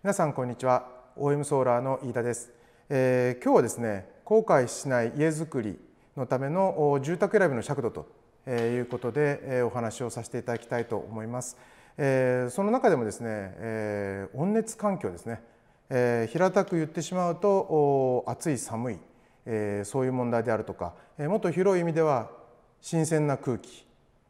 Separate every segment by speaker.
Speaker 1: 皆さんこんにちは。OM ソーラーの飯田です、えー、今日はですね後悔しない家づくりのための住宅選びの尺度ということでお話をさせていただきたいと思います、えー、その中でもですね、え、温熱環境ですね、え、平たく言ってしまうと暑い寒い、え、そういう問題であるとか、え、もっと広い意味では新鮮な空気、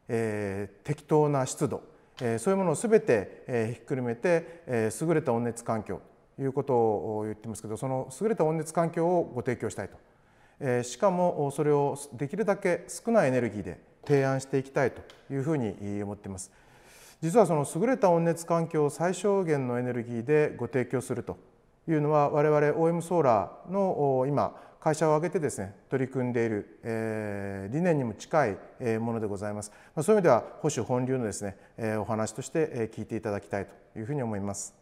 Speaker 1: え、適当な湿度そういうものを全てひっくるめて優れた温熱環境ということを言ってますけどその優れた温熱環境をご提供したいと。しかもそれをできるだけ少ないエネルギーで提案していきたいというふうに思っています。実はその優れた温熱環境を最小限のエネルギーでご提供するというのは我々 OM ソーラーの今会社を挙げてですね取り組んでいる、えー、理念にも近いえものでございます。まそういう意味では保守本流のですねえお話としてえ聞いていただきたいというふうに思います。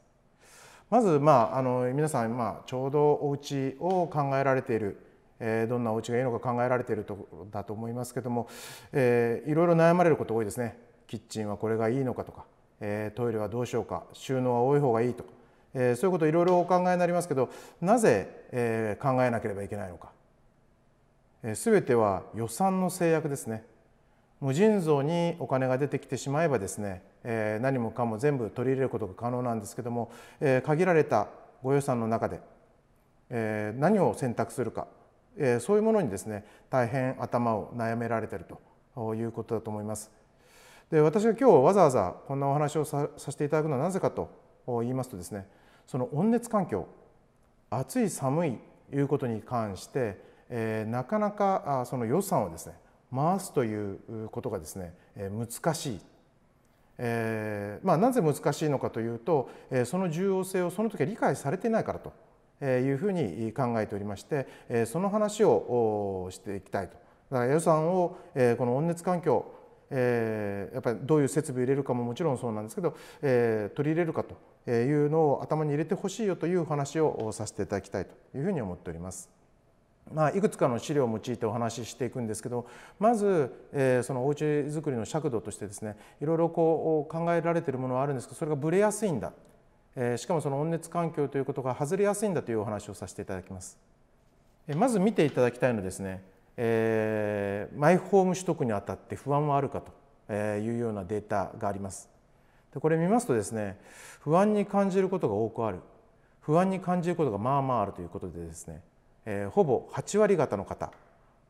Speaker 1: まずまああの皆さんまあちょうどお家を考えられているえー、どんなお家がいいのか考えられているところだと思いますけども、えー、いろいろ悩まれること多いですねキッチンはこれがいいのかとか、えー、トイレはどうしようか収納は多い方がいいとかえそういうこといろいろお考えになりますけどなぜ、え考えなければいけないのか、え全ては予算の制約ですね。無尽蔵にお金が出てきてしまえばですね、え何もかも全部取り入れることが可能なんですけども、え限られたご予算の中で、え何を選択するか、えそういうものにですね大変頭を悩められてるということだと思います。で私が今日わざわざこんなお話をさせていただくのはなぜかと言いますとですねその温熱環境暑い寒いいうことに関して、えー、なかなかその予算をですね回すということがですね、えー、難しい。えーまあ、なぜ難しいのかというと、えー、その重要性をその時は理解されていないからというふうに考えておりまして、えー、その話をしていきたいと。だから予算を、えー、この温熱環境えー、やっぱりどういう設備を入れるかももちろんそうなんですけど、えー、取り入れるかというのを頭に入れてほしいよというお話をさせていただきたいというふうに思っております。まあ、いくつかの資料を用いてお話ししていくんですけどまず、えー、そのおうちづくりの尺度としてですねいろいろこう考えられているものはあるんですけどそれがぶれやすいんだ、えー、しかもその温熱環境ということが外れやすいんだというお話をさせていただきます。まず見ていただきたいのですねえー、マイホーム取得にあたって不安はあるかというようなデータがあります。でこれ見ますとですね不安に感じることが多くある不安に感じることがまあまああるということでですね、えー、ほぼ8割方の方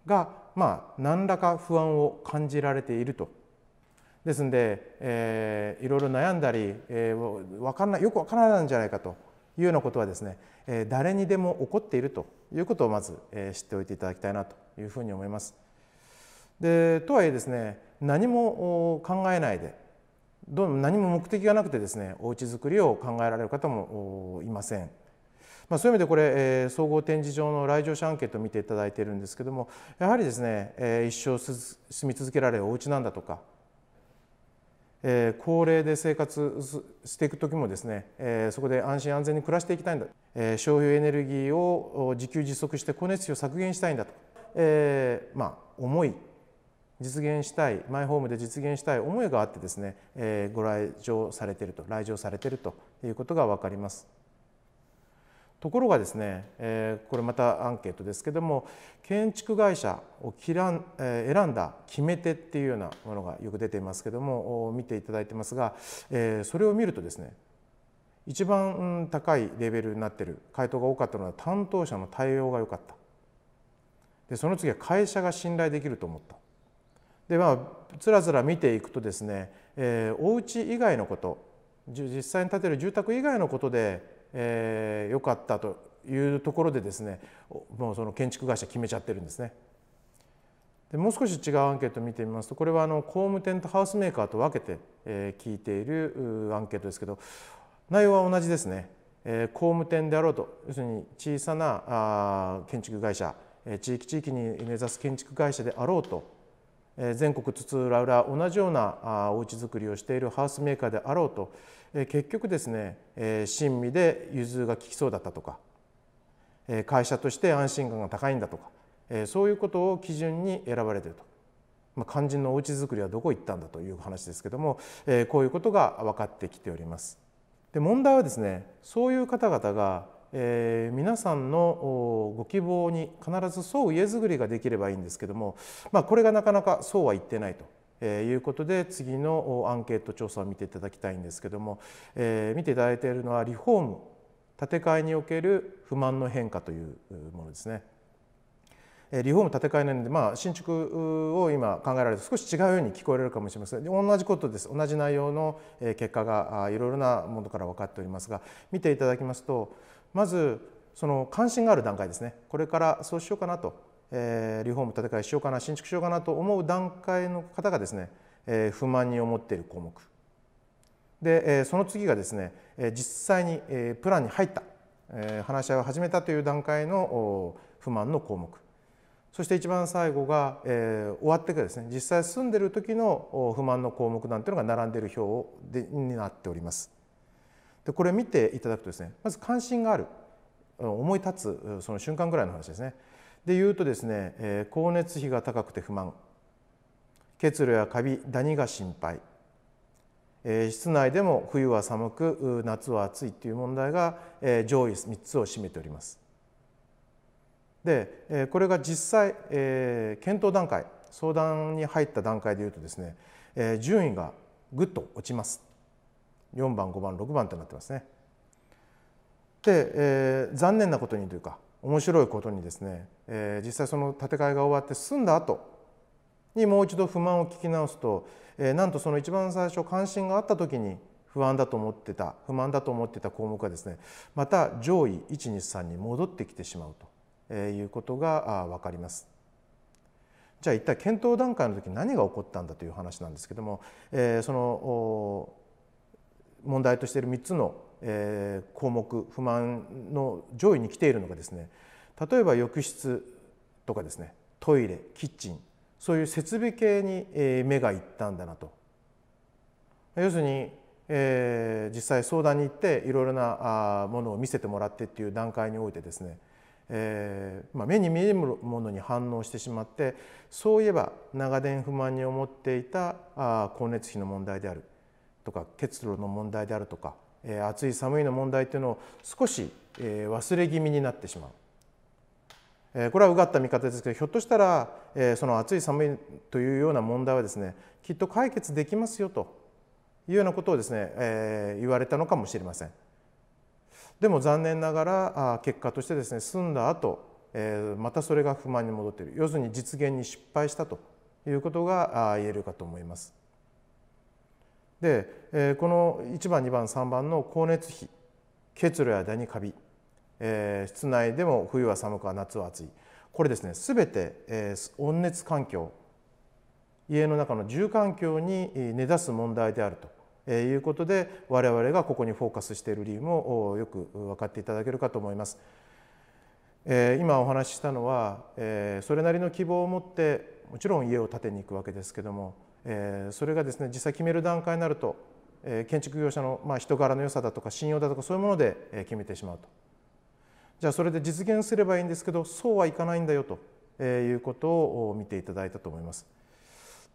Speaker 1: がまあ何らか不安を感じられているとですんで、えー、いろいろ悩んだり、えー、分かんないよく分からないんじゃないかというようなことはですね、えー、誰にでも起こっているということをまず、えー、知っておいていただきたいなというふうに思います。でとはいえですね何も考えないでどう何も目的がなくてですねおうちづくりを考えられる方もいません。まあ、そういう意味でこれ、えー、総合展示場の来場者アンケートを見ていただいているんですけどもやはりですね、えー、一生住み続けられるお家なんだとか、えー、高齢で生活していく時もですね、えー、そこで安心安全に暮らしていきたいんだ、えー、消費エネルギーを自給自足して光熱費を削減したいんだとえー、まあ思い実現したいマイホームで実現したい思いがあってですね、えー、ご来場されていると来場されているということが分かります。ところがですね、えー、これまたアンケートですけども建築会社を選んだ決め手っていうようなものがよく出ていますけども見ていただいてますが、えー、それを見るとですね一番高いレベルになっている回答が多かったのは担当者の対応が良かったでその次は会社が信頼できると思った。でまあつらつら見ていくとですね、えー、お家以外のこと実際に建てる住宅以外のことで、えー、よかったというところでですねもうその建築会社決めちゃってるんですね。でもう少し違うアンケートを見てみますとこれはあの工務店とハウスメーカーと分けて、えー、聞いているアンケートですけど内容は同じですね。えー、工務店であろうと要するに小さなあ建築会社地域地域に目指す建築会社であろうと全国津々浦々同じようなおうちづくりをしているハウスメーカーであろうと結局ですね親身で融通が利きそうだったとか会社として安心感が高いんだとかそういうことを基準に選ばれていると。まあ、肝心のおうちづくりはどこ行ったんだという話ですけどもこういうことが分かってきております。で問題はですねそういう方々が、えー、皆さんのご希望に必ず沿う家づくりができればいいんですけども、まあ、これがなかなかそうは言ってないと。えー、いうことで次のアンケート調査を見ていただきたいんですけども、えー、見ていただいているのはリフォーム建て替えにおける不満の変化というものですね。リフォーム建て替えなんで、まあ、新築を今考えられると少し違うように聞こえるかもしれません同じことです同じ内容の結果がいろいろなものから分かっておりますが見ていただきますとまずその関心がある段階ですね。これからそうしようかなと、えリフォーム建て替えしようかな新築しようかなと思う段階の方がですね、え不満に思っている項目。で、えその次がですねえ実際にえプランに入った、え話し合いを始めたという段階の不満の項目。そして一番最後が、えー、終わってからですね実際住んでる時の不満の項目なんていうのが並んでいる表でになっております。でこれ見ていただくとですねまず関心がある思い立つその瞬間ぐらいの話ですね。で言うとですね、え、光熱費が高くて不満結露やカビダニが心配、え、室内でも冬は寒く夏は暑いという問題が、え、上位3つを占めております。でこれが実際、え、検討段階相談に入った段階でいうとですね、え、順位がぐっと落ちます4番5番6番となってますねで、えー、残念なことにというか面白いことにですね、えー、実際その建て替えが終わって済んだ後にもう一度不満を聞き直すと、えー、なんとその一番最初関心があった時に不安だと思ってた不満だと思ってた項目がですねまた上位123に戻ってきてしまうということが分かります。じゃあ一体検討段階の時何が起こったんだという話なんですけども、えー、その問題としている3つの、え、項目不満の上位に来ているのがですね例えば浴室とかですねトイレキッチンそういう設備系に目がいったんだなと。要するに、えー、実際相談に行っていろいろなものを見せてもらってっていう段階においてですねえーまあ、目に見えるものに反応してしまってそういえば長年不満に思っていたあ光熱費の問題であるとか結露の問題であるとか、えー、暑い寒いの問題というのを少し、えー、忘れ気味になってしまう。えー、これはうがった見方ですけどひょっとしたら、えー、その暑い寒いというような問題はですねきっと解決できますよというようなことをですね、えー、言われたのかもしれません。でも残念ながらあ結果としてですね済んだ後、えまたそれが不満に戻っている要するに実現に失敗したということが言えるかと思います。で、えこの1番2番3番の光熱費結露やダニカビ、えー、室内でも冬は寒くは夏は暑いこれですね全て、えー、温熱環境家の中の住環境に根ざす問題であるということで我々がここにフォーカスしている理由もよく分かっていただけるかと思います。今お話ししたのはそれなりの希望を持ってもちろん家を建てに行くわけですけどもそれがですね実際決める段階になると建築業者のま人柄の良さだとか信用だとかそういうもので決めてしまうと。じゃあそれで実現すればいいんですけどそうはいかないんだよということを見ていただいたと思います。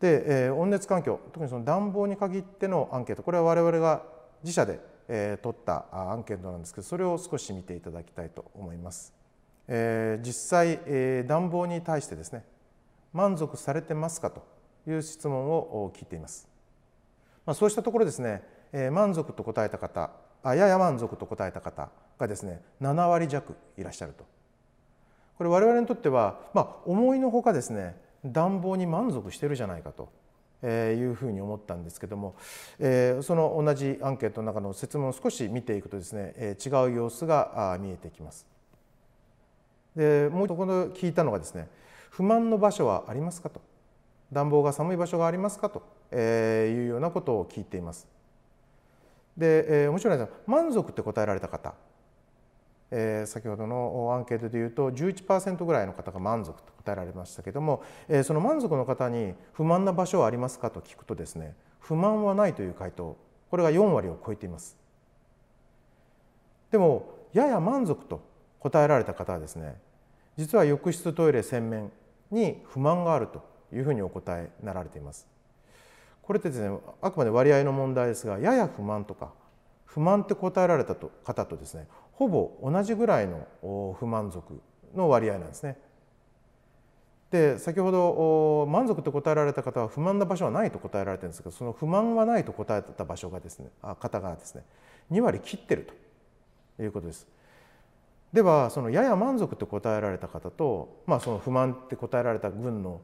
Speaker 1: で、え、温熱環境特にその暖房に限ってのアンケートこれは我々が自社で、えー、取ったアンケートなんですけどそれを少し見ていただきたいと思います。え、実際、え、暖房に対してですね満足されてますかという質問を聞いています。まあ、そうしたところですね、えー、満足と答えた方あやや満足と答えた方がですね7割弱いらっしゃると。これ我々にとっては、まあ、思いのほかですね暖房に満足してるじゃないかと。いうふうに思ったんですけども、えその同じアンケートの中の説問を少し見ていくとですね、え違う様子が見えてきます。でもう一度聞いたのがですね不満の場所はありますかと暖房が寒い場所がありますか？というようなことを聞いています。で、え面白いのは満足って答えられた方。えー、先ほどのアンケートでいうと11%ぐらいの方が満足と答えられましたけども、えー、その満足の方に不満な場所はありますか？と聞くとですね不満はないという回答。これが4割を超えています。でもやや満足と答えられた方はですね実は浴室トイレ洗面に不満があるというふうにお答えになられていますこれってですねあくまで割合の問題ですがやや不満とか不満って答えられた方とですねほぼ同じぐらいの不満足の割合なんですね。で先ほど満足と答えられた方は不満な場所はないと答えられてるんですけどその不満はないと答えた場所がですね方がですね2割切ってるということです。ではそのやや満足と答えられた方と、まあ、その不満って答えられた群の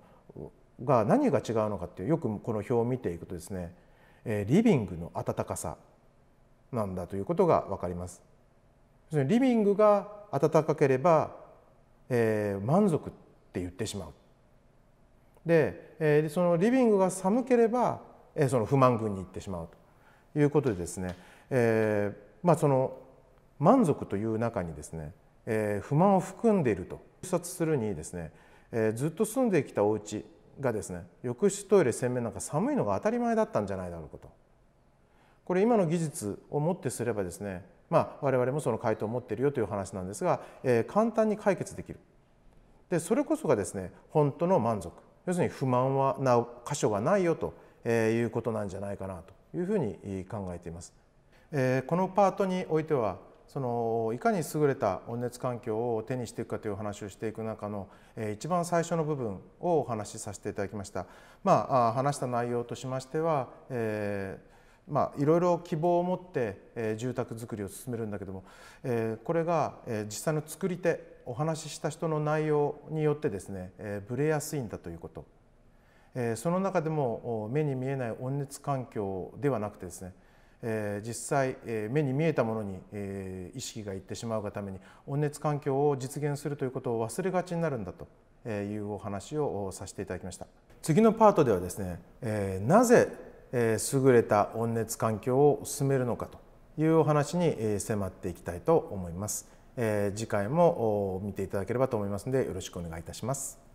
Speaker 1: が何が違うのかっていうよくこの表を見ていくとですねリビングの暖かさなんだということが分かります。リビングが暖かければ、えー、満足って言ってしまう。で、えー、そのリビングが寒ければ、えー、その不満群に行ってしまうということでですね、えー、まあその満足という中にですね、えー、不満を含んでいると視察するにですね、えー、ずっと住んできたお家がですね浴室トイレ洗面なんか寒いのが当たり前だったんじゃないだろうかと。これ今の技術をもってすればですねまあ我々もその回答を持っているよという話なんですが、えー、簡単に解決できる。でそれこそがですね本当の満足。要するに不満はな箇所がないよということなんじゃないかなというふうに考えています。えー、このパートにおいてはそのいかに優れた温熱環境を手にしていくかという話をしていく中の、一番最初の部分をお話しさせていただきました。まあ、話した内容としましては、えーまあ、いろいろ希望を持って、住宅づくりを進めるんだけども、これが、実際の作り手お話しした人の内容によってですね、えー、ブレやすいんだということ、その中でも目に見えない温熱環境ではなくてですねえ、実際、え、目に見えたものに、え、意識がいってしまうがために温熱環境を実現するということを忘れがちになるんだというお話をさせていただきました。次のパートではですね、え、なぜ、え、優れた温熱環境を進めるのかというお話に、迫っていきたいと思います、え、次回も見ていただければと思いますのでよろしくお願いいたします。